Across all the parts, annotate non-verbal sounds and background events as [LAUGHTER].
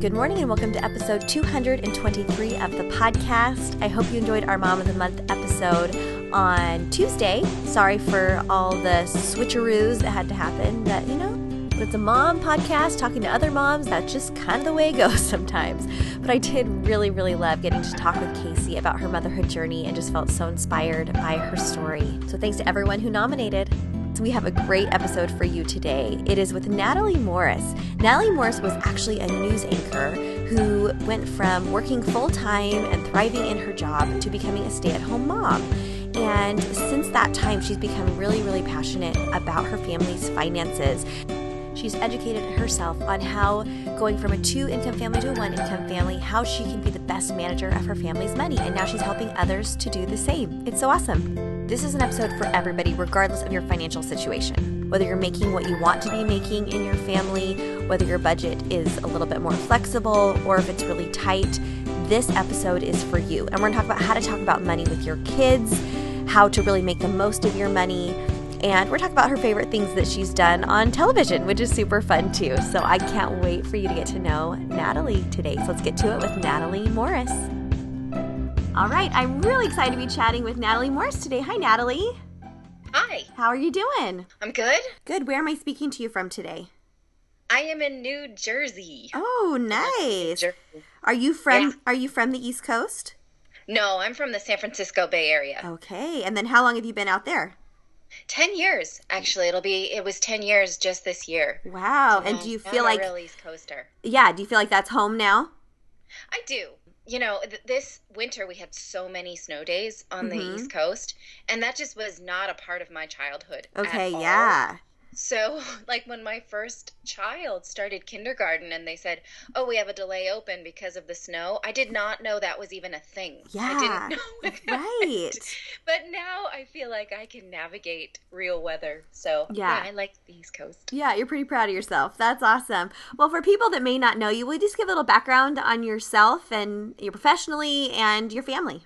Good morning and welcome to episode 223 of the podcast. I hope you enjoyed our Mom of the Month episode on Tuesday. Sorry for all the switcheroos that had to happen. That, you know, it's a mom podcast talking to other moms. That's just kind of the way it goes [LAUGHS] sometimes. But I did really, really love getting to talk with Casey about her motherhood journey and just felt so inspired by her story. So thanks to everyone who nominated we have a great episode for you today. It is with Natalie Morris. Natalie Morris was actually a news anchor who went from working full time and thriving in her job to becoming a stay at home mom. And since that time, she's become really, really passionate about her family's finances. She's educated herself on how going from a two income family to a one income family, how she can be the best manager of her family's money. And now she's helping others to do the same. It's so awesome. This is an episode for everybody, regardless of your financial situation. Whether you're making what you want to be making in your family, whether your budget is a little bit more flexible, or if it's really tight, this episode is for you. And we're gonna talk about how to talk about money with your kids, how to really make the most of your money. And we're talking about her favorite things that she's done on television, which is super fun too. So I can't wait for you to get to know Natalie today. So let's get to it with Natalie Morris. All right, I'm really excited to be chatting with Natalie Morris today. Hi, Natalie. Hi. How are you doing? I'm good. Good. Where am I speaking to you from today? I am in New Jersey. Oh, nice. Are you from yeah. Are you from the East Coast? No, I'm from the San Francisco Bay Area. Okay. And then how long have you been out there? 10 years actually it'll be it was 10 years just this year wow and do you feel like real east coaster yeah do you feel like that's home now i do you know, th- this winter we had so many snow days on mm-hmm. the East Coast, and that just was not a part of my childhood. Okay, yeah. So, [LAUGHS] like when my first child started kindergarten and they said, "Oh, we have a delay open because of the snow," I did not know that was even a thing. Yeah, I didn't [LAUGHS] know right. But now I feel like I can navigate real weather. So yeah. yeah, I like the East Coast. Yeah, you're pretty proud of yourself. That's awesome. Well, for people that may not know you, will you just give a little background on yourself and your professionally and your family?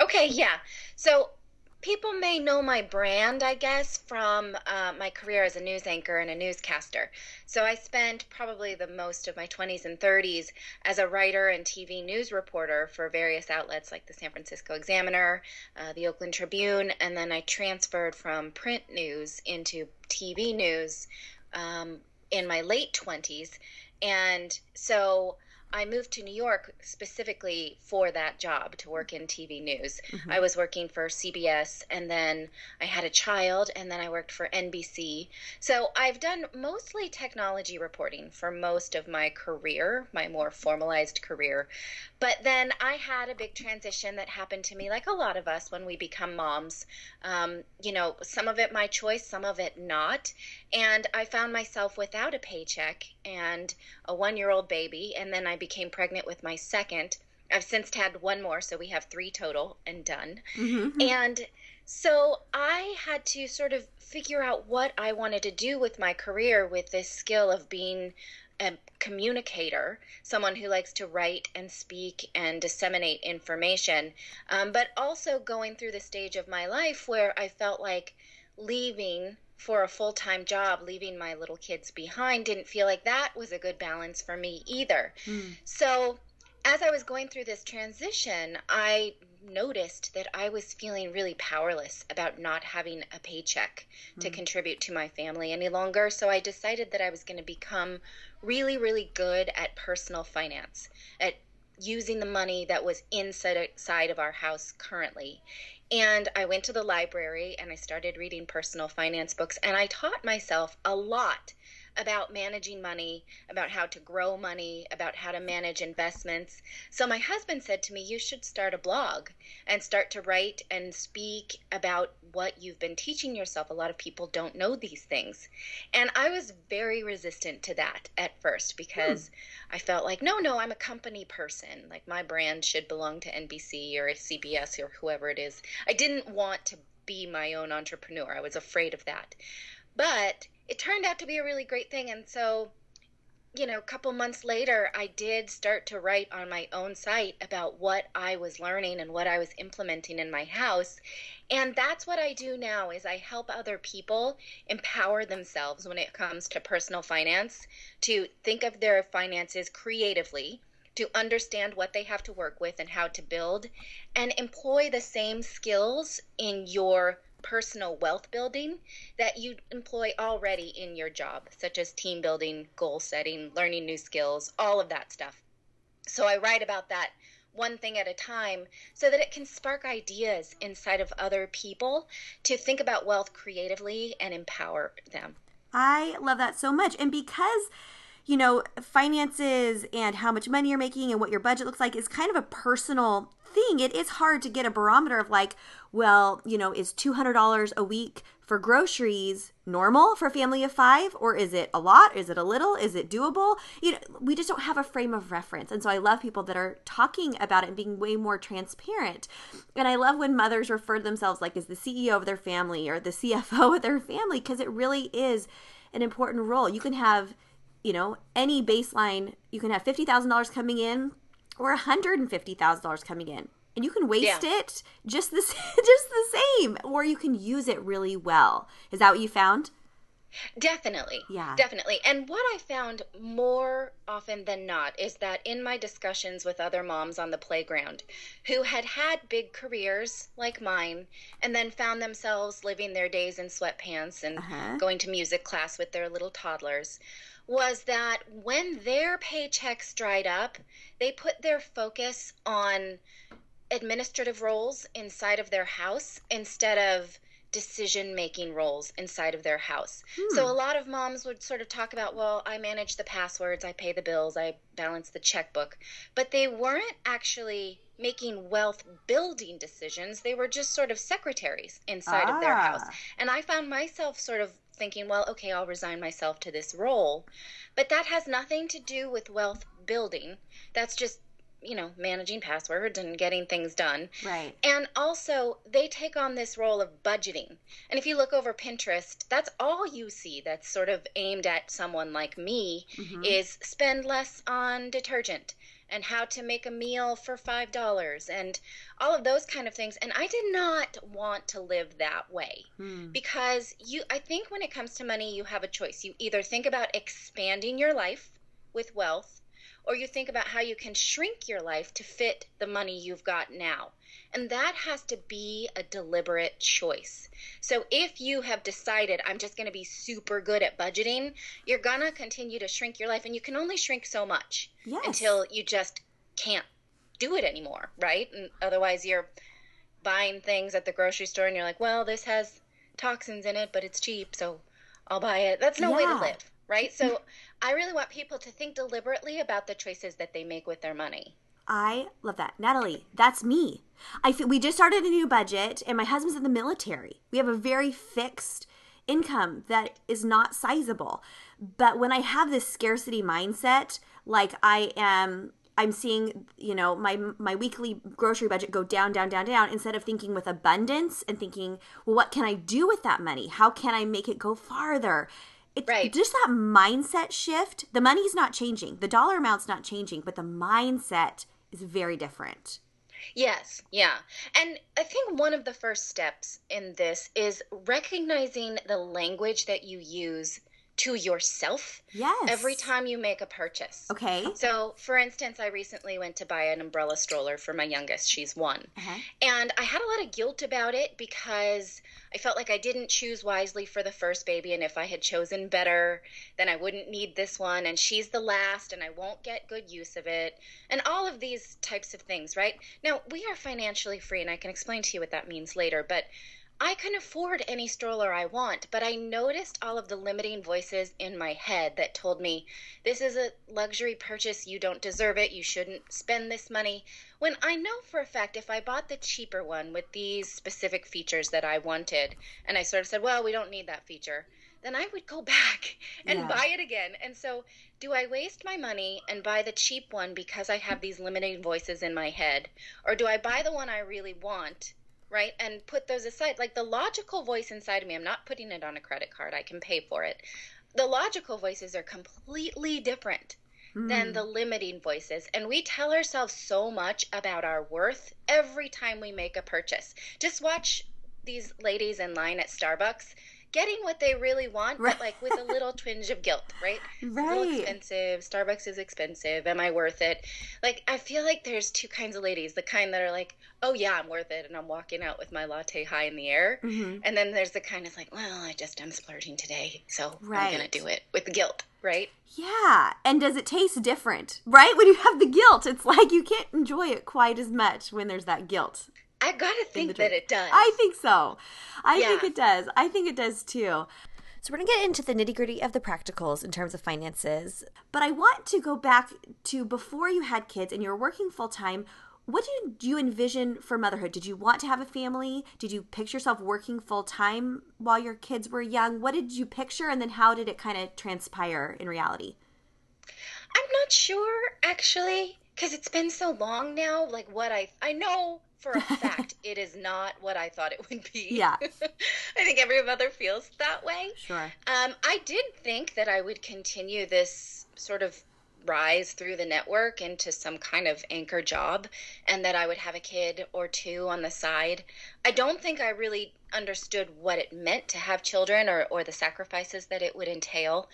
Okay, yeah. So people may know my brand, I guess, from uh, my career as a news anchor and a newscaster. So I spent probably the most of my 20s and 30s as a writer and TV news reporter for various outlets like the San Francisco Examiner, uh, the Oakland Tribune, and then I transferred from print news into TV news um, in my late 20s. And so I moved to New York specifically for that job to work in TV news. Mm-hmm. I was working for CBS and then I had a child and then I worked for NBC. So I've done mostly technology reporting for most of my career, my more formalized career. But then I had a big transition that happened to me, like a lot of us when we become moms. Um, you know, some of it my choice, some of it not. And I found myself without a paycheck and a one year old baby. And then I became pregnant with my second. I've since had one more, so we have three total and done. Mm-hmm. And so I had to sort of figure out what I wanted to do with my career with this skill of being a communicator, someone who likes to write and speak and disseminate information, um, but also going through the stage of my life where I felt like leaving for a full time job, leaving my little kids behind, didn't feel like that was a good balance for me either. Mm. So, as I was going through this transition, I noticed that I was feeling really powerless about not having a paycheck mm. to contribute to my family any longer. So, I decided that I was going to become really, really good at personal finance, at using the money that was inside of our house currently. And I went to the library and I started reading personal finance books and I taught myself a lot about managing money, about how to grow money, about how to manage investments. So my husband said to me, You should start a blog and start to write and speak about what you've been teaching yourself. A lot of people don't know these things. And I was very resistant to that at first because hmm. I felt like, no, no, I'm a company person. Like my brand should belong to NBC or CBS or whoever it is. I didn't want to be my own entrepreneur. I was afraid of that. But it turned out to be a really great thing. And so, you know, a couple months later, I did start to write on my own site about what I was learning and what I was implementing in my house. And that's what I do now is I help other people empower themselves when it comes to personal finance to think of their finances creatively to understand what they have to work with and how to build, and employ the same skills in your personal wealth building that you employ already in your job, such as team building, goal setting, learning new skills, all of that stuff. So I write about that one thing at a time so that it can spark ideas inside of other people to think about wealth creatively and empower them. I love that so much. And because you know, finances and how much money you're making and what your budget looks like is kind of a personal thing. It is hard to get a barometer of like, well, you know, is $200 a week for groceries normal for a family of five or is it a lot? Is it a little? Is it doable? You know we just don't have a frame of reference. And so i love people that are talking about it and being way more transparent. And i love when mothers refer to themselves like as the ceo of their family or the cfo of their family because it really is an important role. You can have you know, any baseline, you can have $50,000 coming in or $150,000 coming in. And you can waste yeah. it just the [LAUGHS] just the same or you can use it really well. Is that what you found? Definitely. Yeah. Definitely. And what I found more often than not is that in my discussions with other moms on the playground who had had big careers like mine and then found themselves living their days in sweatpants and uh-huh. going to music class with their little toddlers, was that when their paychecks dried up, they put their focus on administrative roles inside of their house instead of decision making roles inside of their house. Hmm. So a lot of moms would sort of talk about, well, I manage the passwords, I pay the bills, I balance the checkbook, but they weren't actually making wealth building decisions. They were just sort of secretaries inside ah. of their house. Ah. And I found myself sort of thinking, well, okay, I'll resign myself to this role. But that has nothing to do with wealth building. That's just, you know, managing passwords and getting things done. Right. And also, they take on this role of budgeting. And if you look over Pinterest, that's all you see that's sort of aimed at someone like me mm-hmm. is spend less on detergent and how to make a meal for five dollars and all of those kind of things and i did not want to live that way hmm. because you i think when it comes to money you have a choice you either think about expanding your life with wealth or you think about how you can shrink your life to fit the money you've got now and that has to be a deliberate choice. So if you have decided, I'm just going to be super good at budgeting, you're going to continue to shrink your life. And you can only shrink so much yes. until you just can't do it anymore, right? And otherwise, you're buying things at the grocery store and you're like, well, this has toxins in it, but it's cheap, so I'll buy it. That's no yeah. way to live, right? So mm-hmm. I really want people to think deliberately about the choices that they make with their money. I love that. Natalie, that's me. I we just started a new budget and my husband's in the military. We have a very fixed income that is not sizable. But when I have this scarcity mindset, like I am I'm seeing, you know, my my weekly grocery budget go down, down, down, down instead of thinking with abundance and thinking, well, what can I do with that money? How can I make it go farther? It's right. just that mindset shift. The money's not changing. The dollar amount's not changing, but the mindset is very different. Yes, yeah. And I think one of the first steps in this is recognizing the language that you use to yourself yes. every time you make a purchase. Okay. So, for instance, I recently went to buy an umbrella stroller for my youngest. She's one. Uh-huh. And I had a lot of guilt about it because I felt like I didn't choose wisely for the first baby. And if I had chosen better, then I wouldn't need this one. And she's the last, and I won't get good use of it. And all of these types of things, right? Now, we are financially free, and I can explain to you what that means later. But I can afford any stroller I want, but I noticed all of the limiting voices in my head that told me this is a luxury purchase, you don't deserve it, you shouldn't spend this money. When I know for a fact if I bought the cheaper one with these specific features that I wanted, and I sort of said, well, we don't need that feature, then I would go [LAUGHS] back and Yeah. buy it again. And so, do I waste my money and buy the cheap one because I have these limiting voices in my head? Or do I buy the one I really want? Right? And put those aside. Like the logical voice inside of me, I'm not putting it on a credit card, I can pay for it. The logical voices are completely different hmm. than the limiting voices. And we tell ourselves so much about our worth every time we make a purchase. Just watch these ladies in line at Starbucks getting what they really want, Right. but like with a little twinge of guilt, right? It's a Right. expensive. Starbucks is expensive. Am I worth it? Like, I feel like there's two kinds of ladies the kind that are like, oh, yeah, I'm worth it. And I'm walking out with my latte high in the air. Mhm. And then there's the kind of like, well, I just am splurging today. So I'm going to do it with guilt, right? Yeah, and does it taste different? Right? When you have the guilt, it's like you can't enjoy it quite as much when there's that guilt. I got to think that it does. I think so. I think it does. I think it does too. So we're going to get into the nitty gritty of the practicals in terms of finances. But I want to go back to before you had kids and you were working full time. What did you envision for motherhood? Did you want to have a family? Did you picture yourself working full time while your kids were young? What did you picture? And then how did it kind of transpire in reality? I'm not sure actually because it's been so long now. Like what I I know for a [LAUGHS] fact it is not what I thought it would be. Yeah. [LAUGHS] I think every mother feels that way. Sure. Um, I did think that I would continue this sort of rise through the network into some kind of anchor job and that I would have a kid or two on the side. I don't think I really understood what it meant to have children or, or the sacrifices that it would entail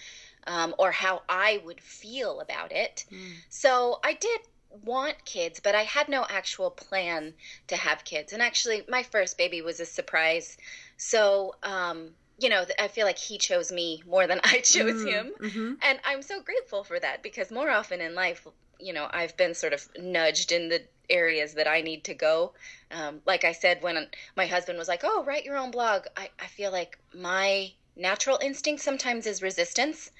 um, or how I would feel about it. So I did want kids, but I had no actual plan to have kids. And actually, my first baby was a surprise. So, um, you know, I feel like he chose me more than [LAUGHS] I chose him. hmm And I'm so grateful for that because more often in life, you know, I've been sort of nudged in the areas that I need to go. Um, like I said, when my husband was like, oh, write your own blog, I, I feel like my natural instinct sometimes is resistance.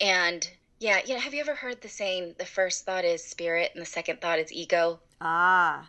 And yeah, you know, have you ever heard the saying, the first thought is spirit and the second thought is ego? Ah,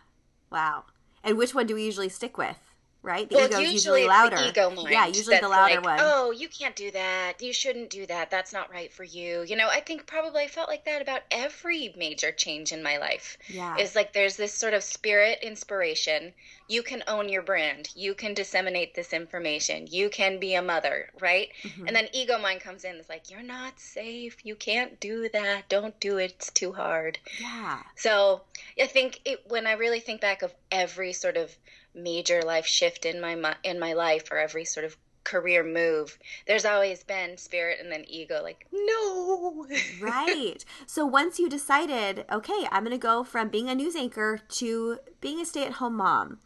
wow. And which one do we usually stick with? Right? The well, ego's usually, usually louder. the ego mind. yeah, usually the louder like, one. Oh, you can't do that. You shouldn't do that. That's not right for you. You know, I think probably I felt like that about every major change in my life. yeah. Is like there's this sort of spirit inspiration. You can own your brand. You can disseminate this information. You can be a mother, right? Mhm. And then ego mind comes in. It's like you're not safe. You can't do that. Don't do it. It's too hard. yeah. So I think it, when I really think back of every sort of major life shift in my in my life or every sort of career move, there's always been spirit and then ego. Like no, [LAUGHS] right. So once you decided, okay, I'm going to go from being a news anchor to being a stay at home mom.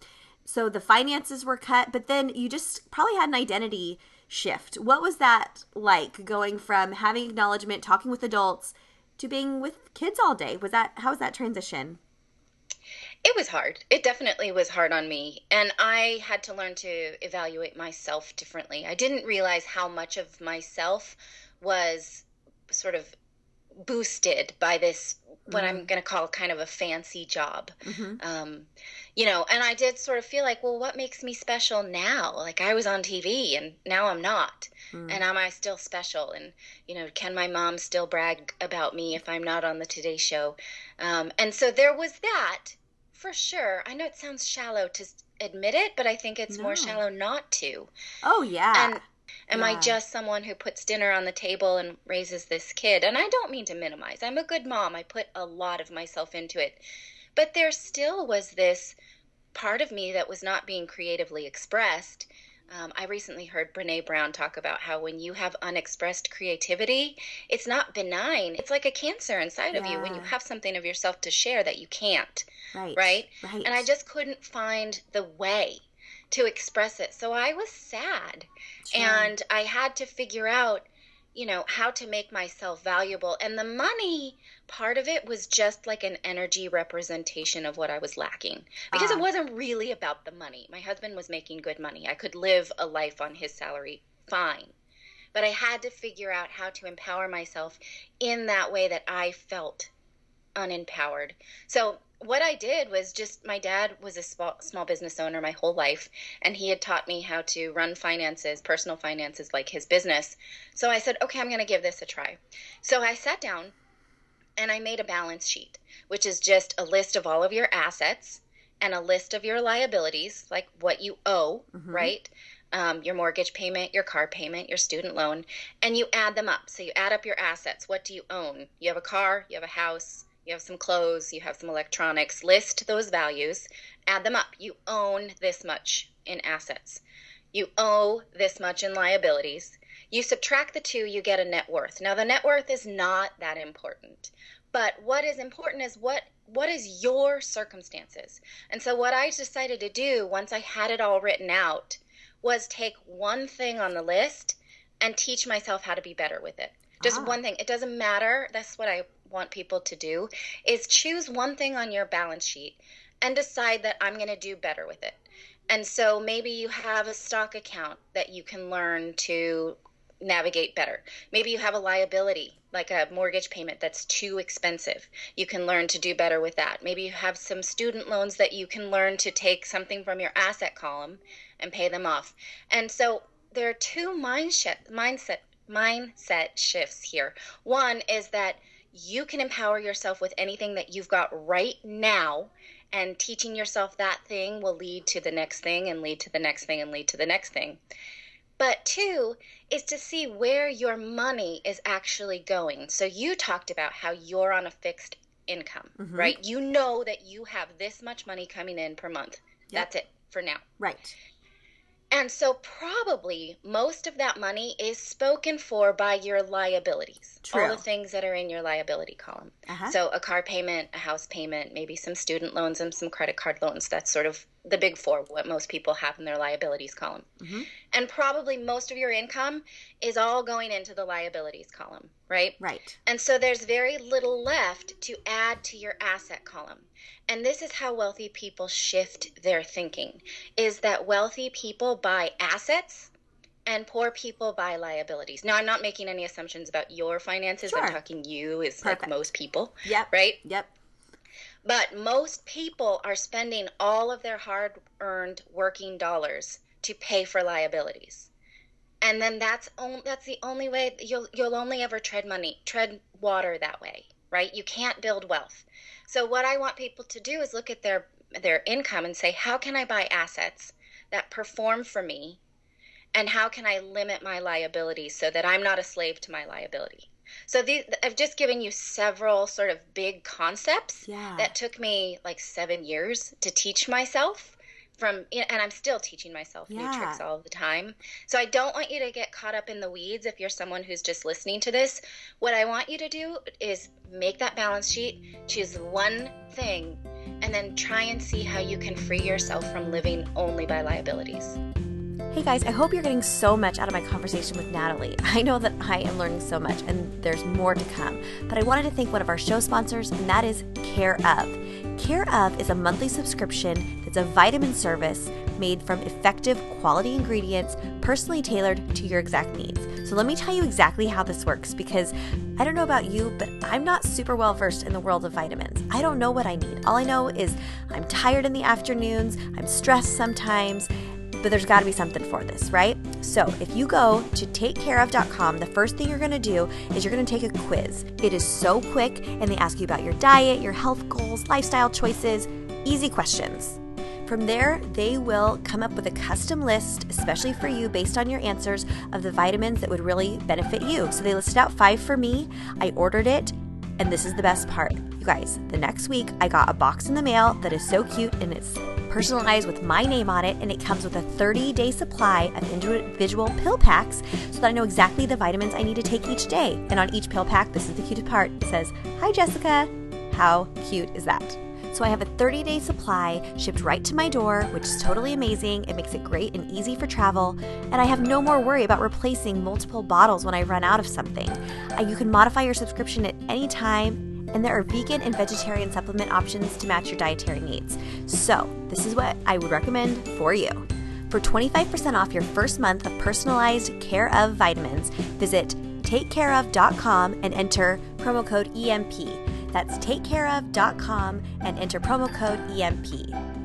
So the finances were cut, but then you just probably had an identity shift. What was that like going from having acknowledgement, talking with adults, to being with kids all day? Was that, how was that transition? It was hard. It definitely was hard on me. And I had to learn to evaluate myself differently. I didn't realize how much of myself was sort of boosted by this, what I'm going to call kind of a fancy job. hmm Um, you know, and I did sort of feel like, well, what makes me special now? Like I was on TV and now I'm not. Mm. And am I still special? And, you know, can my mom still brag about me if I'm not on the Today Show? Um, and so there was that for sure. I know it sounds shallow to admit it, but I think it's No. more shallow not to. Oh, yeah. And am I just someone who puts dinner on the table and raises this kid? And I don't mean to minimize. I'm a good mom. I put a lot of myself into it. But there still was this part of me that was not being creatively expressed. Um, I recently heard Brene Brown talk about how when you have unexpressed creativity, it's not benign. It's like a cancer inside of you when you have something of yourself to share that you can't right. right? Right. and I just couldn't find the way to express it. So I was sad. Sure. And I had to figure out, you know, how to make myself valuable. And the money part of it was just like an energy representation of what I was lacking because it ah. wasn't really about the money. My husband was making good money. I could live a life on his salary fine. But I had to figure out how to empower myself in that way that I felt unempowered. So what I did was just my dad was a small, small business owner my whole life, and he had taught me how to run finances, personal finances, like his business. So I said, okay, I'm going to give this a try. So I sat down and I made a balance sheet, which is just a list of all of your assets and a list of your liabilities, like what you owe, mm-hmm. right? Um, your mortgage payment, your car payment, your student loan, and you add them up. So you add up your assets. What do you own? You have a car, you have a house, you have some clothes, you have some electronics, list those values, add them up. You own this much in assets. You owe this much in liabilities. You subtract the two, you get a net worth. Now the net worth is not that important. But what is important is what what is your circumstances? And so what I decided to do once I had it all written out was take one thing on the list and teach myself how to be better with it. Just ah. one thing. It doesn't matter. That's what I want people to do is choose one thing on your balance sheet and decide that I'm going to do better with it. And so maybe you have a stock account that you can learn to navigate better. Maybe you have a liability, like a mortgage payment that's too expensive. You can learn to do better with that. Maybe you have some student loans that you can learn to take something from your asset column and pay them off. And so there are two mindset mindset mindset shifts here. One is that you can empower yourself with anything that you've got right now and teaching yourself that thing will lead to the next thing and lead to the next thing and lead to the next thing. But two is to see where your money is actually going. So you talked about how you're on a fixed income mm-hmm. right? You know that you have this much money coming in per month. Yep. that's it for now. Right and so, probably most of that money is spoken for by your liabilities. True. All the things that are in your liability column. Uh-huh. So, a car payment, a house payment, maybe some student loans and some credit card loans. That's sort of the big four, what most people have in their liabilities column. Mm-hmm. And probably most of your income is all going into the liabilities column, right? Right. And so, there's very little left to add to your asset column and this is how wealthy people shift their thinking is that wealthy people buy assets and poor people buy liabilities. Now, I'm not making any assumptions about your finances. Sure. I'm talking you is Perfect. like most people. Yep. Right? Yep. But most people are spending all of their hard earned working dollars to pay for liabilities. And then that's on, that's the only way you'll you'll only ever tread money, tread water that way, right? You can't build wealth. So what I want people to do is look at their their income and say, how can I buy assets that perform for me? And how can I limit my liabilities so that I'm not a slave to my liability? So these, I've just given you several sort of big concepts yeah. that took me like seven years to teach myself from and I'm still teaching myself yeah. new tricks all the time. So I don't want you to get caught up in the weeds if you're someone who's just listening to this. What I want you to do is make that balance sheet, choose one thing, and then try and see how you can free yourself from living only by liabilities. Hey guys, I hope you're getting so much out of my conversation with Natalie. [LAUGHS] I know that I am learning so much and there's more to come, but I wanted to thank one of our show sponsors, and that is Care of. Care of is a monthly subscription that's a vitamin service made from effective quality ingredients personally tailored to your exact needs. So let me tell you exactly how this works because I don't know about you, but I'm not super well versed in the world of vitamins. I don't know what I need. All I know is I'm tired in the afternoons, I'm stressed sometimes, but there's got to be something for this, right? So if you go to takecareof.com, the first thing you're going to do is you're going to take a quiz. It is so quick, and they ask you about your diet, your health goals, lifestyle choices, easy questions. From there, they will come up with a custom list, especially for you, based on your answers of the vitamins that would really benefit you. So they listed out five for me. I ordered it, and this is the best part. Guys, the next week I got a box in the mail that is so cute and it's personalized with my name on it, and it comes with a 30 day supply of individual pill packs so that I know exactly the vitamins I need to take each day. And on each pill pack, this is the cutest part, it says, Hi Jessica. How cute is that? So I have a 30 day supply shipped right to my door, which is totally amazing. It makes it great and easy for travel. And I have no more worry about replacing multiple bottles when I run out of something. Uh, you can modify your subscription at any time, and there are vegan and vegetarian supplement options to match your dietary needs. So, this is what I would recommend for you. For 25% off your first month of personalized care of vitamins, visit takecareof.com and enter promo code EMP. That's takecareof.com and enter promo code EMP.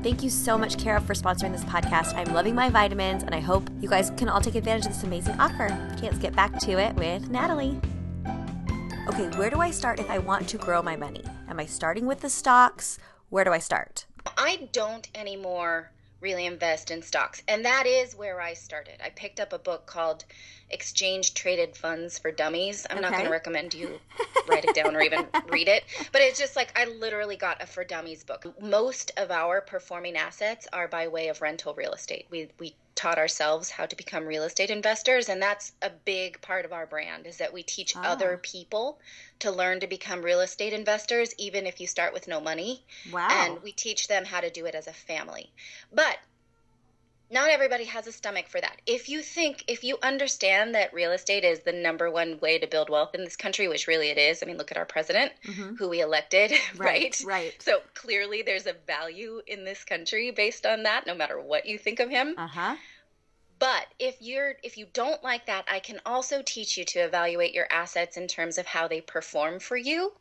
Thank you so much, Care of, for sponsoring this podcast. I'm loving my vitamins, and I hope you guys can all take advantage of this amazing offer. Can't get back to it with Natalie. Okay, where do I start if I want to grow my money? Am I starting with the stocks? Where do I start? I don't anymore really invest in stocks. And that is where I started. I picked up a book called Exchange Traded Funds for Dummies. I'm okay. not going to recommend you write it down or even [LAUGHS] read it, but it's just like I literally got a for dummies book. Most of our performing assets are by way of rental real estate. We we taught ourselves how to become real estate investors and that's a big part of our brand is that we teach ah. other people to learn to become real estate investors even if you start with no money. Wow. And we teach them how to do it as a family. But not everybody has a stomach for that. If you think, if you understand that real estate is the number one way to build wealth in this country, which really it is. I mean, look at our president mm-hmm. who we elected, [LAUGHS] right? Right. Right. So clearly there's a value in this country based on that, no matter what you think of him. Uh huh. But if you're if you don't like that, I can also teach you to evaluate your assets in terms of how they perform for you,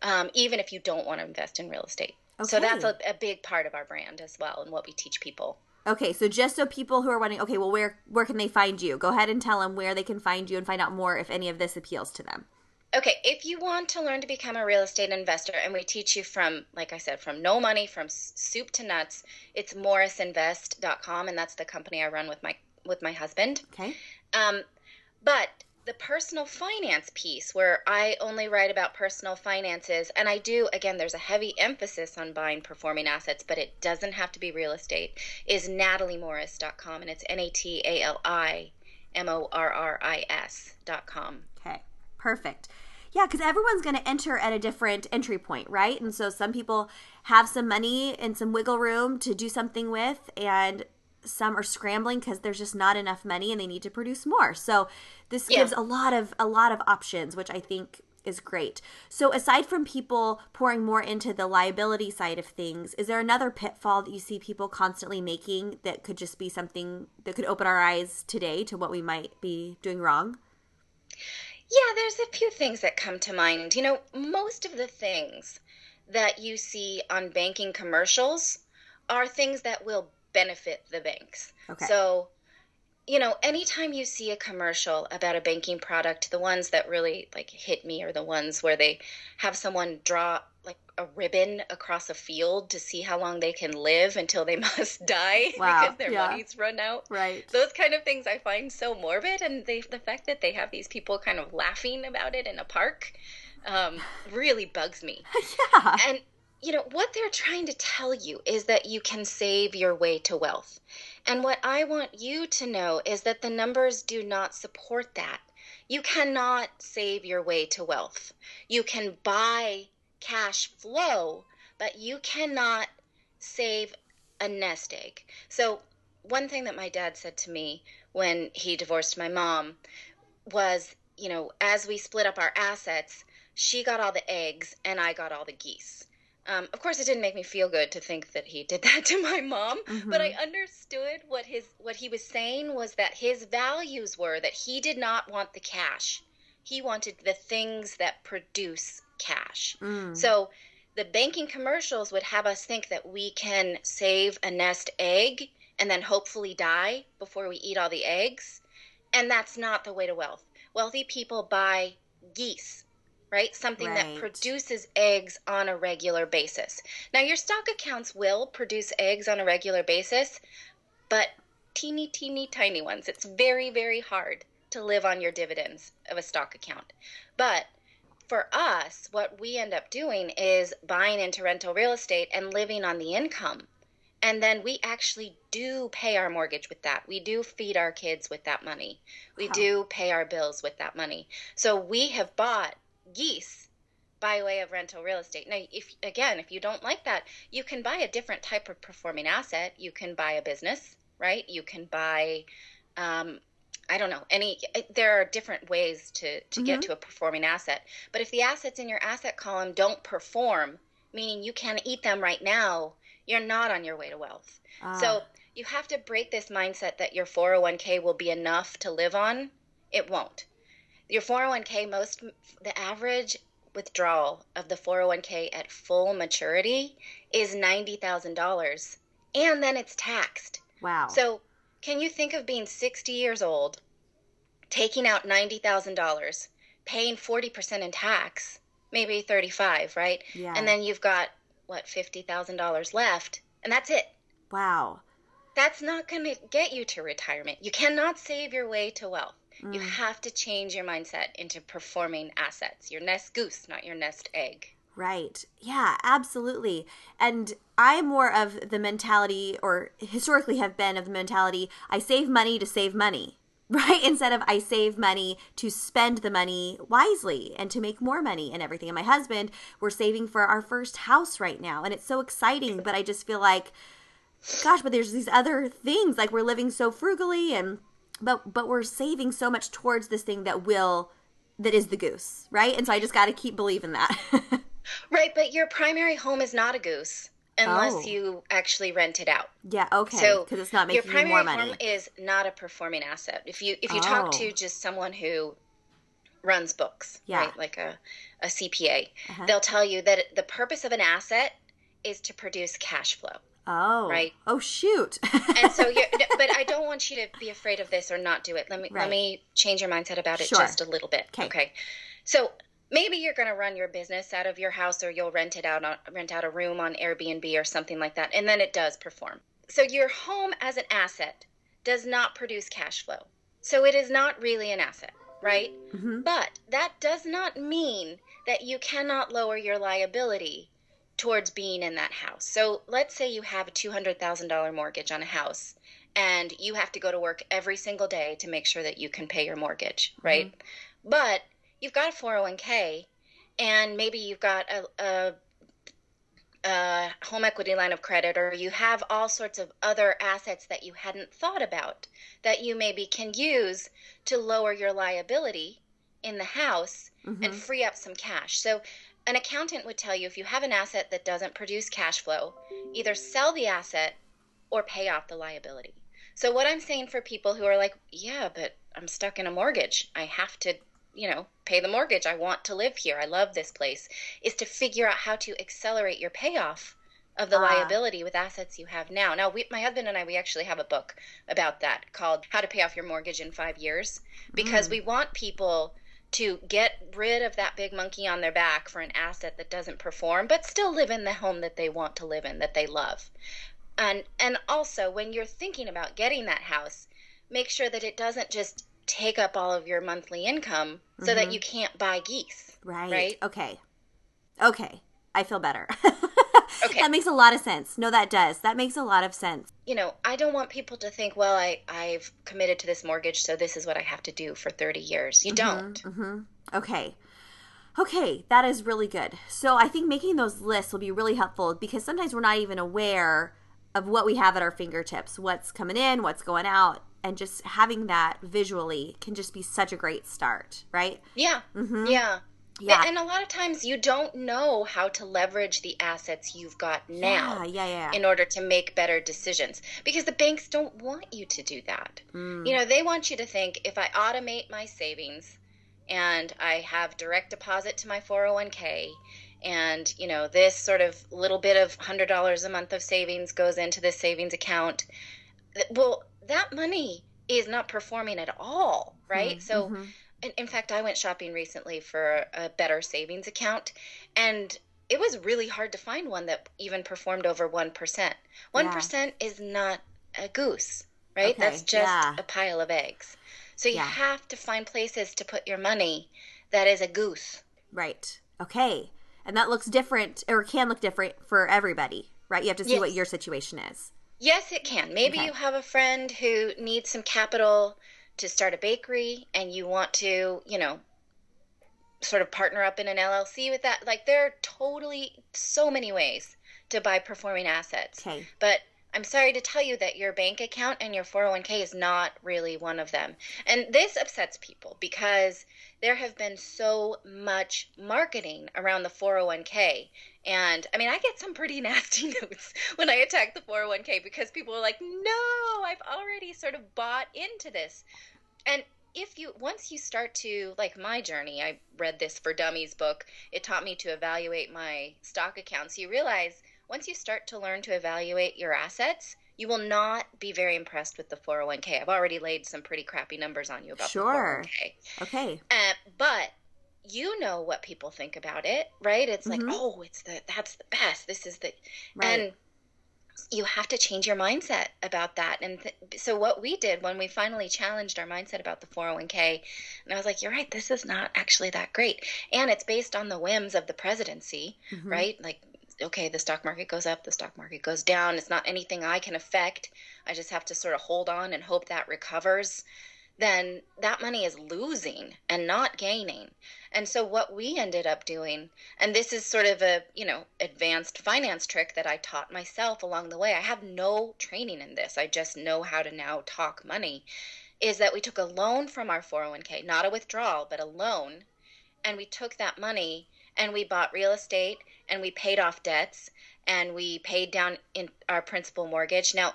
um, even if you don't want to invest in real estate. Okay. So that's a, a big part of our brand as well, and what we teach people. Okay, so just so people who are wondering, okay, well, where where can they find you? Go ahead and tell them where they can find you and find out more if any of this appeals to them. Okay, if you want to learn to become a real estate investor, and we teach you from, like I said, from no money, from soup to nuts, it's morrisinvest.com, and that's the company I run with my with my husband. Okay. Um, but the personal finance piece where I only write about personal finances and I do again there's a heavy emphasis on buying performing assets but it doesn't have to be real estate is nataliemorris.com and it's N A T A L I M O R R I S.com. Okay. Perfect. Yeah, because everyone's going to enter at a different entry point, right? And so some people have some money and some wiggle room to do something with, and some are scrambling because there's just not enough money and they need to produce more. So this yeah. gives a lot of a lot of options, which I think is great. So aside from people pouring more into the liability side of things, is there another pitfall that you see people constantly making that could just be something that could open our eyes today to what we might be doing wrong? Yeah, there's a few things that come to mind. You know, most of the things that you see on banking commercials are things that will benefit the banks. Okay. So, you know, anytime you see a commercial about a banking product, the ones that really like hit me are the ones where they have someone draw like a ribbon across a field to see how long they can live until they [LAUGHS] must die wow. because their yeah. money's run out. Right. Those kind of things I find so morbid, and they, the fact that they have these people kind of laughing about it in a park um, really bugs me. [LAUGHS] yeah. And you know, what they're trying to tell you is that you can save your way to wealth. And what I want you to know is that the numbers do not support that. You cannot save your way to wealth. You can buy cash flow, but you cannot save a nest egg. So, one thing that my dad said to me when he divorced my mom was, you know, as we split up our assets, she got all the eggs and I got all the geese. Um, of course, it didn't make me feel good to think that he did [LAUGHS] that to my mom, mm-hmm. but I understood what his what he was saying was that his values were that he did not want the cash. He wanted the things that produce cash. Mm. So the banking commercials would have us think that we can save a nest egg and then hopefully die before we eat all the eggs. And that's not the way to wealth. Wealthy people buy geese right? Something right. that produces eggs on a regular basis. Now, your stock accounts will produce eggs on a regular basis, but teeny, teeny, tiny ones. It's very, very hard to live on your dividends of a stock account. But for us, what we end up doing is buying into rental real estate and living on the income. And then we actually do pay our mortgage with that. We do feed our kids with that money. We huh. do pay our bills with that money. So we have bought geese by way of rental real estate. Now, if again, if you don't like that, you can buy a different type of performing asset. You can buy a business, right? You can buy, um, I don't know, any. There are different ways to to mm-hmm. get to a performing asset. But if the assets in your asset column don't perform, meaning you can't eat them right now, you're not on your way to wealth. Ah. So you have to break this mindset that your 401k will be enough to live on. It won't. Your 401k, most the average withdrawal of the 401k at full maturity is $90,000 and then it's taxed. Wow. So, can you think of being 60 years old, taking out $90,000, paying 40% in tax, maybe 35, right? Yeah. And then you've got what, $50,000 left, and that's it. Wow. That's not going to get you to retirement. You cannot save your way to wealth. Mm. You have to change your mindset into performing assets. Your nest goose, not your nest egg. Right. Yeah, absolutely. And I'm more of the mentality, or historically have been of the mentality, I save money to save money, [LAUGHS] right? Instead of I save money to spend the money wisely and to make more money and everything. And my husband, we're saving for our first house right now. And it's so exciting, but I just feel like, gosh, but there's these other things. Like we're living so frugally and but but we're saving so much towards this thing that will that is the goose, right? And so I just got to keep believing that. [LAUGHS] right, but your primary home is not a goose unless oh. you actually rent it out. Yeah, okay. So because it's not making your primary more money. home is not a performing asset. If you if you oh. talk to oh. just someone who runs books, yeah. right, like a a CPA, uh-huh. they'll tell you that the purpose of an asset is to produce cash flow. Oh. Right. Oh shoot. [LAUGHS] and so you but I don't want you to be afraid of this or not do it. Let me right. let me change your mindset about it sure. just a little bit. Okay. okay. So maybe you're going to run your business out of your house or you'll rent it out on, rent out a room on Airbnb or something like that and then it does perform. So your home as an asset does not produce cash flow. So it is not really an asset, right? Mm-hmm. But that does not mean that you cannot lower your liability towards being in that house. So let's say you have a $200,000 mortgage on a house and you have to go to work every single day to make sure that you can pay your mortgage, mm-hmm. right? Mm-hmm. But you've got a 401k and maybe you've got a, a, a, home equity line of credit or you have all sorts of other assets that you hadn't thought about that you maybe can use to lower your liability in the house mm-hmm. and free up some cash. So an accountant would tell you if you have an asset that doesn't produce cash flow, either sell the asset or pay off the liability. So, what I'm saying for people who are like, yeah, but I'm stuck in a mortgage, I have to, you know, pay the mortgage, I want to live here, I love this place, is to figure out how to accelerate your payoff of the ah. liability with assets you have now. Now, we, my husband and I, we actually have a book about that called How to Pay Off Your Mortgage in Five Years because mm. we want people to get rid of that big monkey on their back for an asset that doesn't perform, but still live in the home that they want to live in, that they love. And and also when you're thinking about getting that house, make sure that it doesn't just take up all of your monthly income so mm-hmm. that you can't buy geese. Right. Right. Okay. Okay. I feel better. [LAUGHS] Okay. that makes a lot of sense. No, that does. That makes a lot of sense. You know, I don't want people to think, well, I, I've committed to this mortgage, so this is what I have to do for 30 years. You mm-hmm, don't. Mm-hmm. Okay. Okay, that is really good. So I think making those lists will be really helpful because sometimes we're not even aware of what we have at our fingertips, what's coming in, what's going out, and just having that visually can just be such a great start, right? Yeah. Mm-hmm. Yeah. Yeah. And a lot of times you don't know how to leverage the assets you've got now yeah, yeah, yeah. in order to make better decisions because the banks don't want you to do that. Mm. You know, they want you to think if I automate my savings and I have direct deposit to my 401k and, you know, this sort of little bit of $100 a month of savings goes into this savings account, well, that money is not performing at all, right? Mm. So mm-hmm in fact, I went shopping recently for a better savings account, and it was really hard to find one that even performed over 1%. 1% yeah. is not a goose, right? Okay. That's just yeah. a pile of eggs. So you yeah. have to find places to put your money that is a goose. Right. Okay. And that looks different or can look different for everybody, right? You have to see yes. what your situation is. Yes, it can. Maybe okay. you have a friend who needs some capital to start a bakery and you want to, you know, sort of partner up in an LLC with that. Like there are totally so many ways to buy performing assets. Okay. But I'm sorry to tell you that your bank account and your 401k is not really one of them. And this upsets people because there have been so much marketing around the 401k. And I mean, I get some pretty [LAUGHS] nasty notes when I attack the 401k because people are like, no, I've already sort of bought into this. And if you once you start to like my journey i read this for dummies book it taught me to evaluate my stock accounts you realize once you start to learn to evaluate your assets you will not be very impressed with the 401k i've already laid some pretty crappy numbers on you about sure. the 401k Okay. uh, but you know what people think about it right it's like Mhm. oh it's the that's the best this is the Right. and you have to change your mindset about that. And th- so, what we did when we finally challenged our mindset about the 401k, and I was like, you're right, this is not actually that great. And it's based on the whims of the presidency, Mhm. right? Like, okay, the stock market goes up, the stock market goes down. It's not anything I can affect. I just have to sort of hold on and hope that recovers. Then that money is losing and not gaining. And so what we ended up doing, and this is sort of a, you know, advanced finance trick that I taught myself along the way. I have no training in this. I just know how to now talk money. Is that we took a loan from our 401k, not a withdrawal, but a loan, and we took that money and we bought real estate and we paid off debts and we paid down in our principal mortgage. Now,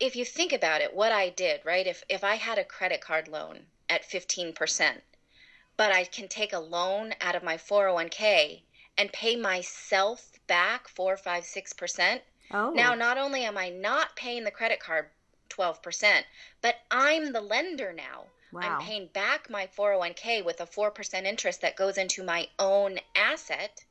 if you think about it, what I did, right? If if I had a credit card loan at 15%, but I can take a loan out of my 401k and pay myself back four, five, six percent. oh. Now, not only am I not paying the credit card 12%, but I'm the lender now. wow. I'm paying back my 401k with a 4% interest that goes into my own asset,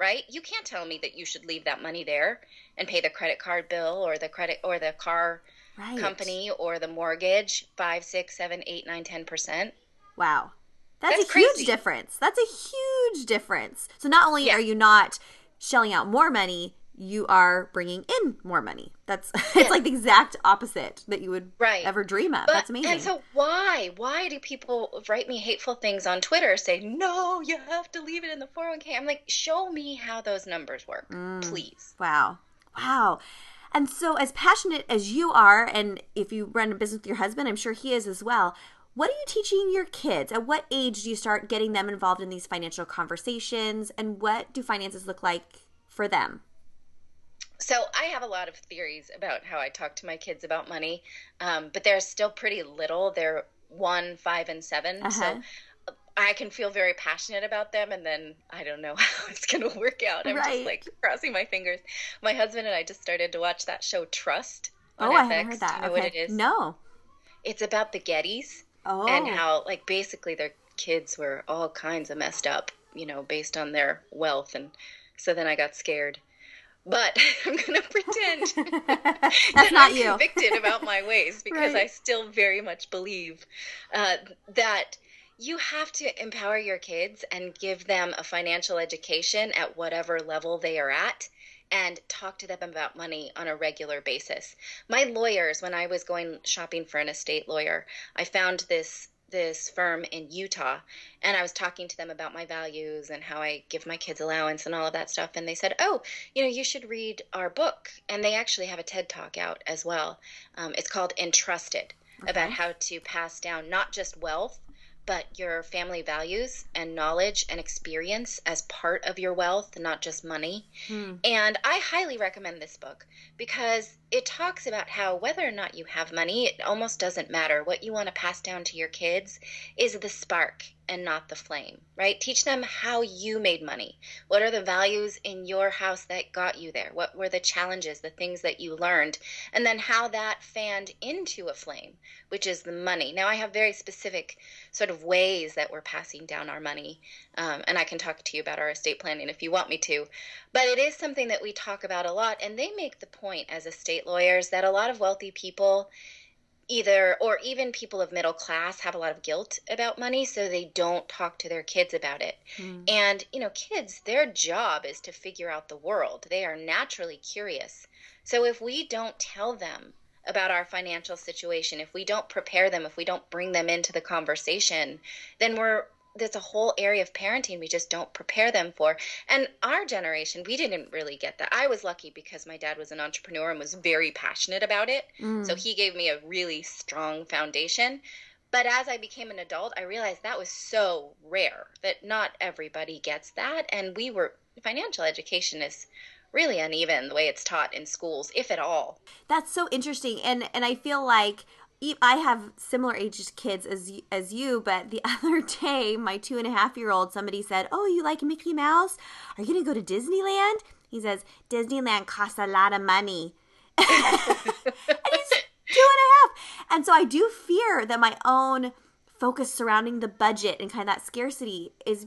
right? You can't tell me that you should leave that money there and pay the credit card bill or the credit or the car right. company or the mortgage five, six, seven, eight, nine, ten percent. Wow. That's, That's a huge difference. That's a huge difference. So not only Yeah. are you not shelling out more money, you are bringing in more money. That's [LAUGHS] it's Yeah. like the exact opposite that you would Right. ever dream of. But, That's amazing. And so why? Why do people write me hateful things on Twitter say, no, you have to leave it in the 401k? I'm like, show me how those numbers work, Mm. please. Wow. Wow. And so, as passionate as you are, and if you run a business with your husband, I'm sure he is as well. What are you teaching your kids? At what age do you start getting them involved in these financial conversations? And what do finances look like for them? So I have a lot of theories about how I talk to my kids about money, um, but they're still pretty little. They're one, five, and 7 Uh-huh. So I can feel very passionate about them, and then I don't know [LAUGHS] how it's going to work out. I'm Right. just like crossing my fingers. My husband and I just started to watch that show Trust. On oh, I haven't heard that. you know okay. what it is? No. It's about the Gettys. Oh. and how like basically their kids were all kinds of messed up you know based on their wealth and so then i got scared but [LAUGHS] i'm gonna pretend [LAUGHS] That's that not I'm you. convicted about my ways [LAUGHS] because Right. i still very much believe uh, that you have to empower your kids and give them a financial education at whatever level they are at and talk to them about money on a regular basis. My lawyers, when I was going shopping for an estate lawyer, I found this this firm in Utah and I was talking to them about my values and how I give my kids allowance and all of that stuff and they said, "Oh, you know, you should read our book." And they actually have a TED Talk out as well. Um, it's called Entrusted about how to pass down not just wealth but your family values and knowledge and experience as part of your wealth, not just money. Hmm. And I highly recommend this book because it talks about how whether or not you have money, it almost doesn't matter. What you want to pass down to your kids is the spark and not the flame, right? Teach them how you made money. What are the values in your house that got you there? What were the challenges, the things that you learned? And then how that fanned into a flame, which is the money. Now, I have very specific sort of ways that we're passing down our money. Um, and I can talk to you about our estate planning if you want me to. But it is something that we talk about a lot. And they make the point as estate lawyers that a lot of wealthy people either or even people of middle class have a lot of guilt about money so they don't talk to their kids about it. Hmm. and you know kids their job is to figure out the world. They are naturally curious. So if we don't tell them about our financial situation if we don't prepare them if we don't bring them into the conversation then we're there's a whole area of parenting we just don't prepare them for. And our generation, we didn't really get that. I was lucky because my dad was an entrepreneur and was very passionate about it. Mm. So he gave me a really strong foundation. But as I became an adult, I realized that was so rare that not everybody gets that. And we were, financial education is really uneven the way it's taught in schools, if at all. That's so interesting. And, and I feel like I have similar aged kids as as you, but the [LAUGHS] other day, my two and a half year old, somebody said, "Oh, you like Mickey Mouse? Are you gonna go to Disneyland?" He says, "Disneyland costs a lot of money." [LAUGHS] and he's two and a half, and so I do fear that my own focus surrounding the budget and kind of that scarcity is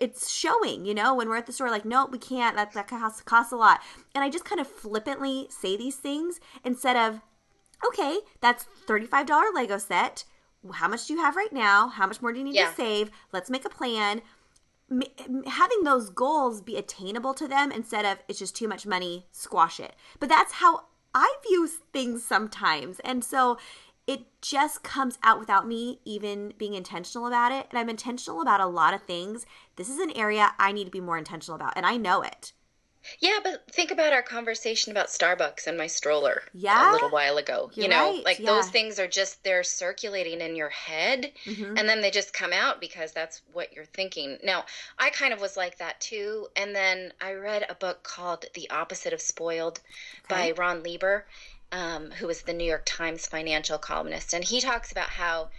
it's showing, you know, when we're at the store, like, no, we can't. That that costs costs a lot, and I just kind of flippantly say these things instead of okay, that's $35 Lego set. How much do you have right now? How much more do you need yeah. to save? Let's make a plan. Having those goals be attainable to them instead of it's just too much money, squash it. But that's how I view things sometimes. And so it just comes out without me even being intentional about it. And I'm intentional about a lot of things. This is an area I need to be more intentional about, and I know it. Yeah, but think about our conversation about Starbucks and my stroller yeah? a little while ago. You're you know, right. like yeah. those things are just they're circulating in your head mm-hmm. and then they just come out because that's what you're thinking. Now, I kind of was like that too, and then I read a book called The Opposite of Spoiled okay. by Ron Lieber, um, who was the New York Times financial columnist, and he talks about how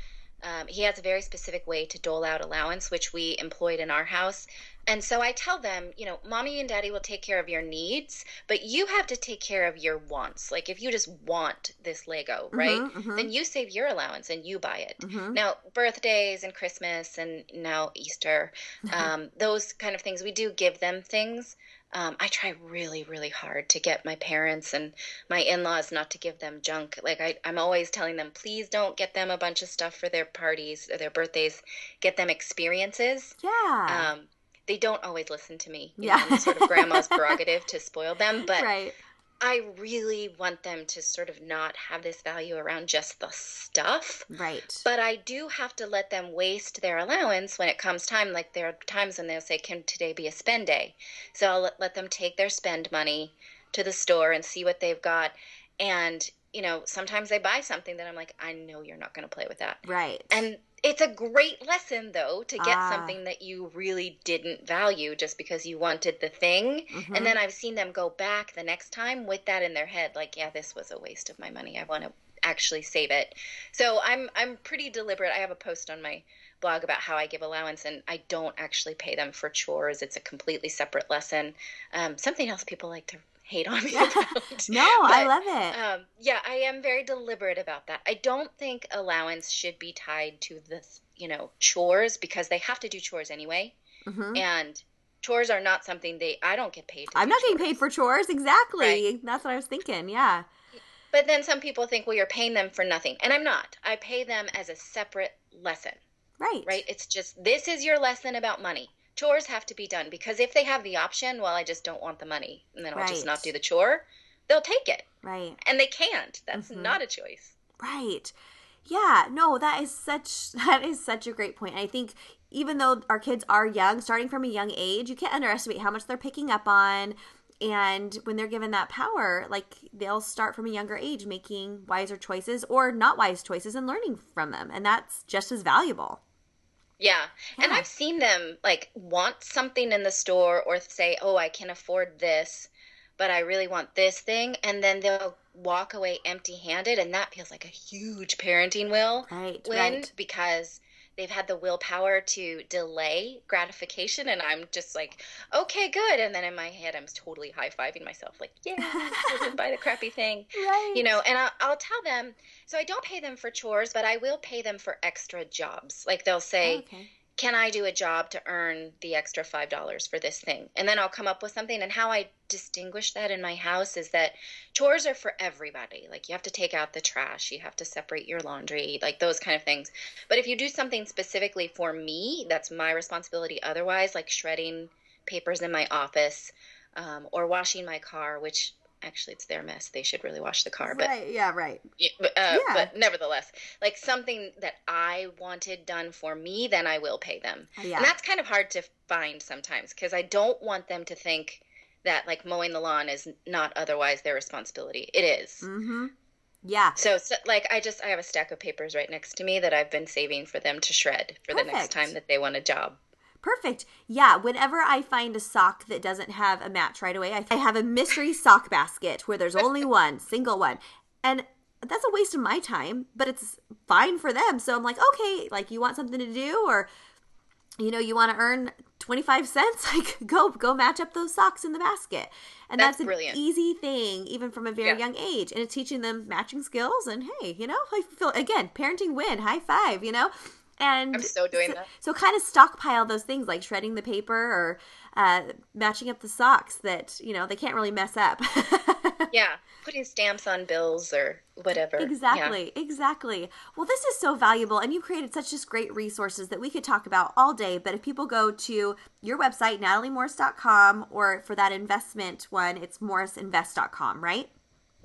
um, he has a very specific way to dole out allowance, which we employed in our house. And so I tell them, you know, mommy and daddy will take care of your needs, but you have to take care of your wants. Like if you just want this Lego, mm-hmm, right? Mm-hmm, mm-hmm. Then you save your allowance and you buy it. Mm-hmm. Now, birthdays and Christmas and now Easter, um, those kind of things, we do give them things. Um, I try really, really hard to get my parents and my in laws not to give them junk. Like, I, I'm always telling them, please don't get them a bunch of stuff for their parties or their birthdays. Get them experiences. Yeah. Um, they don't always listen to me. yeah. Know, sort of grandma's [LAUGHS] prerogative to spoil them. But right. I really want them to sort of not have this value around just the stuff. Right. But I do have to let them waste their allowance when it comes time. Like there are times when they'll say, Can today be a spend day? So I'll let, let them take their spend money to the store and see what they've got. And, you know, sometimes they buy something that I'm like, I know you're not going to play with that. Right. And it's a great lesson though to get ah. something that you really didn't value just because you wanted the thing. Mm-hmm. and then i've seen them go back the next time with that in their head like yeah this was a waste of my money. I want to actually save it. So i'm i'm pretty deliberate. I have a post on my blog about how i give allowance and i don't actually pay them for chores. It's a completely separate lesson. Um, something else people like to hate on me about. [LAUGHS] no, but, I love it. Um, yeah, I am very deliberate about that. I don't think allowance should be tied to the, you know, chores because they have to do chores anyway. Mm-hmm. And chores are not something they, I don't get paid for. I'm not chores. getting paid for chores. Exactly. Right. That's what I was thinking. Yeah. But then some people think, well, you're paying them for nothing. And I'm not. I pay them as a separate lesson. Right. Right. It's just, this is your lesson about money chores have to be done because if they have the option, well, I just don't want the money and then I'll right. just not do the chore, they'll take it. Right. And they can't. That's mm-hmm. not a choice. Right. Yeah, no, that is such [LAUGHS] that is such a great point. I think even though our kids are young, starting from a young age, you can't underestimate how much they're picking up on and when they're given that power like they'll start from a younger age making wiser choices or not wise choices and learning from them and that's just as valuable yeah. And I've seen them like want something in the store or say, "Oh, I can afford this, but I really want this thing." And then they'll walk away empty-handed and that feels like a huge parenting will right, win right. because they've had the willpower to delay gratification and i'm just like okay good. And then in my head i'm totally high-fiving myself like yeah [LAUGHS] [LAUGHS] buy the crappy thing right. you know and I'll, I'll, tell them so i don't pay them for chores but i will pay them for extra jobs. Like they'll say oh, okay can I do a job to earn the extra $5 for this thing? And then I'll come up with something. And how I distinguish that in my house is that chores are for everybody. Like you have to take out the trash, you have to separate your laundry, like those kind of things. But if you do something specifically for me, that's my responsibility otherwise, like shredding papers in my office um, or washing my car, which actually it's their mess. They should really wash the car. Right. Yeah. Right. But, uh, yeah. but nevertheless, like something that I wanted done for me, then I will pay them. Yeah. And that's kind of hard to find sometimes because I don't want them to think that like mowing the lawn is not otherwise their responsibility. It is. Mm-hmm. Yeah. So, so, like, I just I have a stack of papers right next to me that I've been saving for them to shred for Perfect. the next time that they want a job. Perfect. Yeah, whenever I find a sock that doesn't have a match right away, I have a mystery sock basket where there's only [LAUGHS] one, single one. And that's a waste of my time, but it's fine for them. So I'm like, okay, like you want something to do or you know, you want to earn 25 cents, [LAUGHS] like go go match up those socks in the basket. And that's, that's an brilliant. easy thing even from a very yeah. young age. And it's teaching them matching skills and hey, you know, I feel again, parenting win, high five, you know? And I'm still doing so, that. So kind of stockpile those things like shredding the paper or uh, matching up the socks that you know they can't really mess up. [LAUGHS] yeah, putting stamps on bills or whatever. Exactly, yeah. exactly. Well, this is so valuable, and you created such just great resources that we could talk about all day. But if people go to your website, nataliemorris.com, or for that investment one, it's morrisinvest.com, right?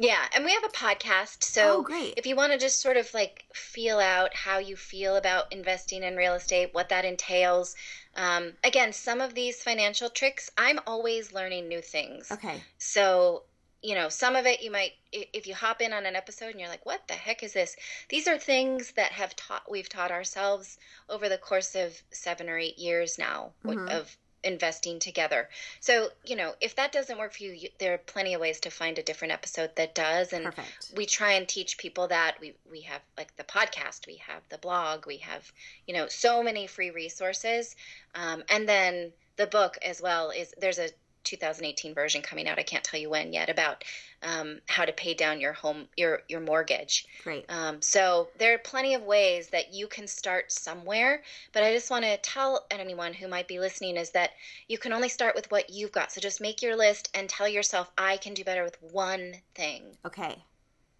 Yeah, and we have a podcast. So oh, great. if you want to just sort of like feel out how you feel about investing in real estate, what that entails. Um, again, some of these financial tricks, I'm always learning new things. Okay. So, you know, some of it you might, if you hop in on an episode and you're like, what the heck is this? These are things that have taught, we've taught ourselves over the course of seven or eight years now mm-hmm. of investing together. So, you know, if that doesn't work for you, you, there are plenty of ways to find a different episode that does. And Perfect. we try and teach people that. We we have like the podcast, we have the blog, we have, you know, so many free resources. Um, and then the book as well is there's a 2018 version coming out. I can't tell you when yet about um, how to pay down your home your your mortgage. Right. Um, so there are plenty of ways that you can start somewhere. But I just want to tell anyone who might be listening is that you can only start with what you've got. So just make your list and tell yourself, I can do better with one thing. Okay.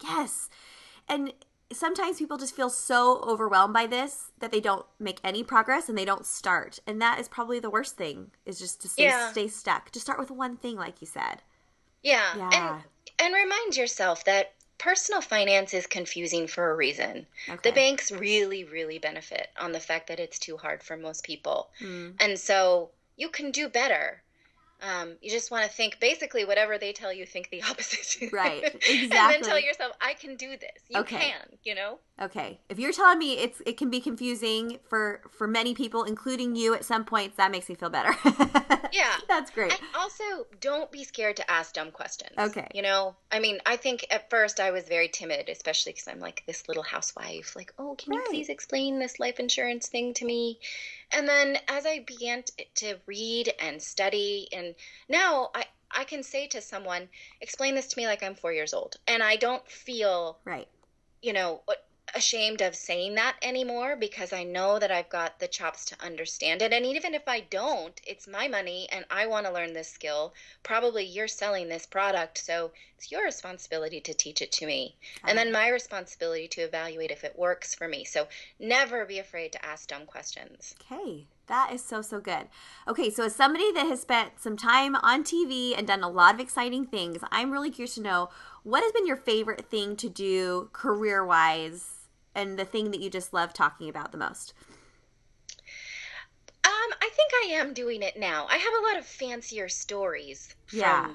Yes. And sometimes people just feel so overwhelmed by this that they don't make any progress and they don't start. And that is probably the worst thing is just to stay, yeah. stay stuck. Just start with one thing, like you said. Yeah. yeah. And, and remind yourself that personal finance is confusing for a reason. Okay. The banks really, really benefit on the fact that it's too hard for most people. Mm. And so you can do better. Um, you just want to think basically whatever they tell you, think the [LAUGHS] opposite. Right. Exactly. [LAUGHS] and then tell yourself, I can do this. You okay. can, you know? Okay. If you're telling me it's it can be confusing for for many people, including you at some points, that makes me feel better. [LAUGHS] yeah. That's great. And also don't be scared to ask dumb questions. Okay. You know, I mean, I think at first I was very timid, especially because I'm like this little housewife. Like, oh, can right. you please explain this life insurance thing to me? And then as I began to read and study, and now I, I can say to someone, explain this to me like I'm four years old. And I don't feel, right. you know, ashamed of saying that anymore because I know that I've got the chops to understand it. And even if I don't, it's my money and I want to learn this skill. Probably you're selling this product, so it's your responsibility to teach it to me. And then my responsibility to evaluate if it works for me. So never be afraid to ask dumb questions. Okay. That is so, so good. Okay, so as somebody that has spent some time on TV and done a lot of exciting things, I'm really curious to know what has been your favorite thing to do career wise and the thing that you just love talking about the most? Um, I think I am doing it now. I have a lot of fancier stories from, yeah.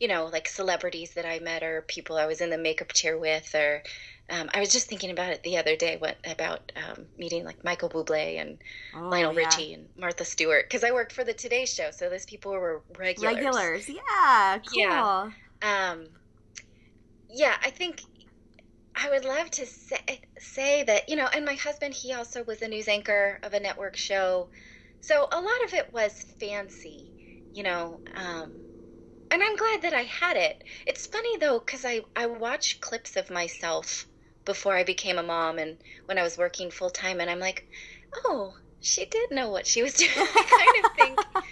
you know, like celebrities that I met or people I was in the makeup chair with or um, I was just thinking about it the other day what, about um, meeting like Michael Bublé and oh, Lionel yeah. Richie and Martha Stewart because I worked for the Today Show, so those people were regulars. Regulars, yeah, cool. Yeah, um, yeah. I think I would love to say, say that, you know, and my husband, he also was a news anchor of a network show. So a lot of it was fancy, you know, um, and I'm glad that I had it. It's funny though, because I, I watch clips of myself before I became a mom and when I was working full time, and I'm like, oh, she did know what she was [LAUGHS] doing. I kind of think.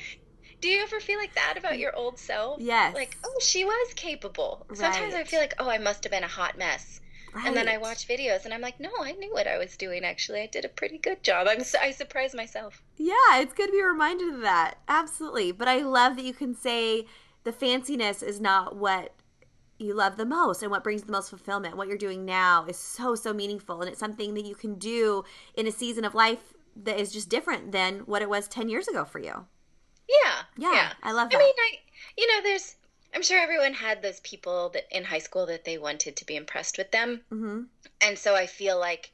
Do you ever feel like that about your old self? Yes. Like, oh, she was capable. Right. Sometimes I feel like, oh, I must have been a hot mess. Right. And then I watch videos and I'm like, no, I knew what I was doing. Actually, I did a pretty good job. I'm I surprised myself. Yeah, it's good to be reminded of that. Absolutely. But I love that you can say the fanciness is not what you love the most and what brings the most fulfillment. What you're doing now is so, so meaningful. And it's something that you can do in a season of life that is just different than what it was 10 years ago for you. Yeah. Yeah. Yeah. I love that. I mean, I, you know, there's, I'm sure everyone had those people that in high school that they wanted to be impressed with them. hmm And so I feel like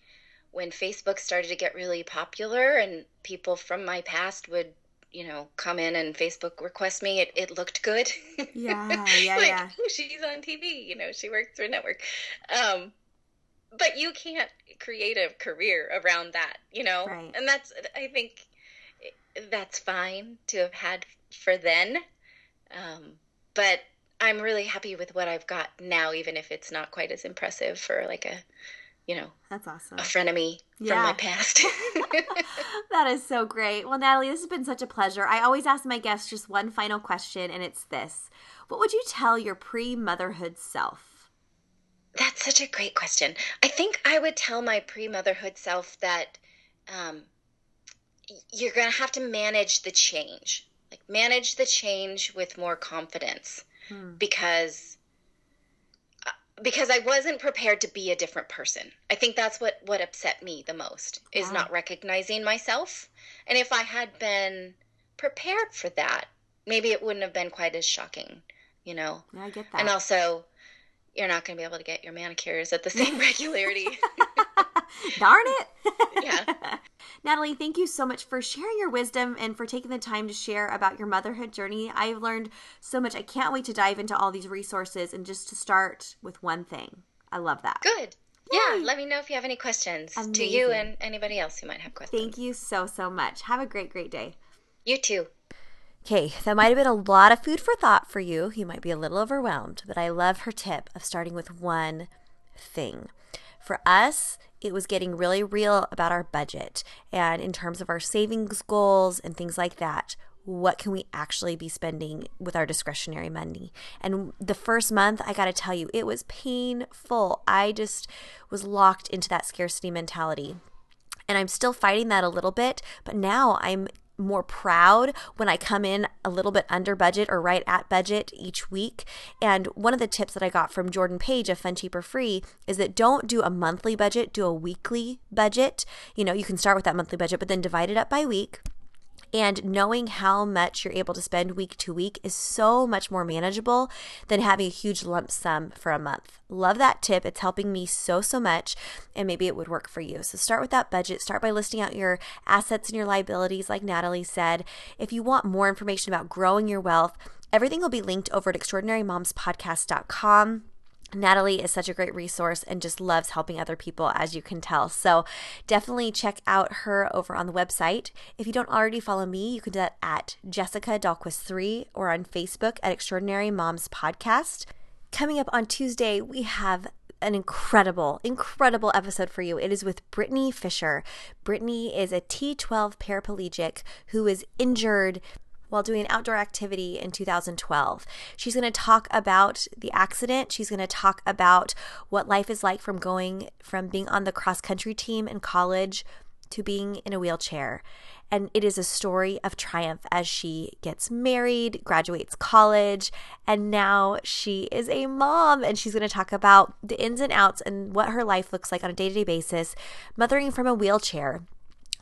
when Facebook started to get really popular and people from my past would, you know, come in and Facebook request me, it, it looked good. Yeah, [LAUGHS] yeah, like, yeah. "Oh, she's on TV, you know, she works for a network. Um, but you can't create a career around that, you know? Right. And that's, I think that's fine to have had for then. Um, but I'm really happy with what I've got now, even if it's not quite as impressive for like a, you know, That's awesome. a frenemy from my past. [LAUGHS] [LAUGHS] that is so great. Well, Natalie, this has been such a pleasure. I always ask my guests just one final question, and it's this What would you tell your pre motherhood self? That's such a great question. I think I would tell my pre motherhood self that um, you're going to have to manage the change. Like, manage the change with more confidence Hmm. because. uh, Because I wasn't prepared to be a different person. I think that's what, what upset me the most is not recognizing myself. And if I had been prepared for that, maybe it wouldn't have been quite as shocking, you know? Yeah, I get that. And also, you're not going to be able to get your manicures at the [LAUGHS] same regularity. [LAUGHS] [LAUGHS] Darn it. Yeah. [LAUGHS] Natalie, thank you so much for sharing your wisdom and for taking the time to share about your motherhood journey. I've learned so much. I can't wait to dive into all these resources and just to start with one thing. I love that. Good. Yeah. Let me know if you have any questions to you and anybody else who might have questions. Thank you so, so much. Have a great, great day. You too. Okay, that might have been a lot of food for thought for you. You might be a little overwhelmed, but I love her tip of starting with one thing. For us, it was getting really real about our budget and in terms of our savings goals and things like that. What can we actually be spending with our discretionary money? And the first month, I got to tell you, it was painful. I just was locked into that scarcity mentality and I'm still fighting that a little bit, but now I'm more proud when I come in a little bit under budget or right at budget each week. And one of the tips that I got from Jordan Page of Fun Cheap or Free is that don't do a monthly budget, do a weekly budget. You know, you can start with that monthly budget, but then divide it up by week. And knowing how much you're able to spend week to week is so much more manageable than having a huge lump sum for a month. Love that tip. It's helping me so, so much, and maybe it would work for you. So start with that budget. Start by listing out your assets and your liabilities, like Natalie said. If you want more information about growing your wealth, everything will be linked over at extraordinarymomspodcast.com. Natalie is such a great resource and just loves helping other people, as you can tell. So definitely check out her over on the website. If you don't already follow me, you can do that at Jessica Dahlquist3 or on Facebook at Extraordinary Moms Podcast. Coming up on Tuesday, we have an incredible, incredible episode for you. It is with Brittany Fisher. Brittany is a T12 paraplegic who is injured while doing an outdoor activity in 2012. She's going to talk about the accident. She's going to talk about what life is like from going from being on the cross country team in college to being in a wheelchair. And it is a story of triumph as she gets married, graduates college, and now she is a mom. And she's going to talk about the ins and outs and what her life looks like on a day to day basis, mothering from a wheelchair.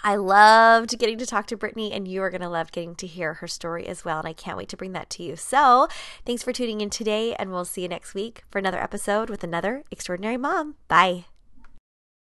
I loved getting to talk to Brittany, and you are going to love getting to hear her story as well. And I can't wait to bring that to you. So, thanks for tuning in today, and we'll see you next week for another episode with another extraordinary mom. Bye.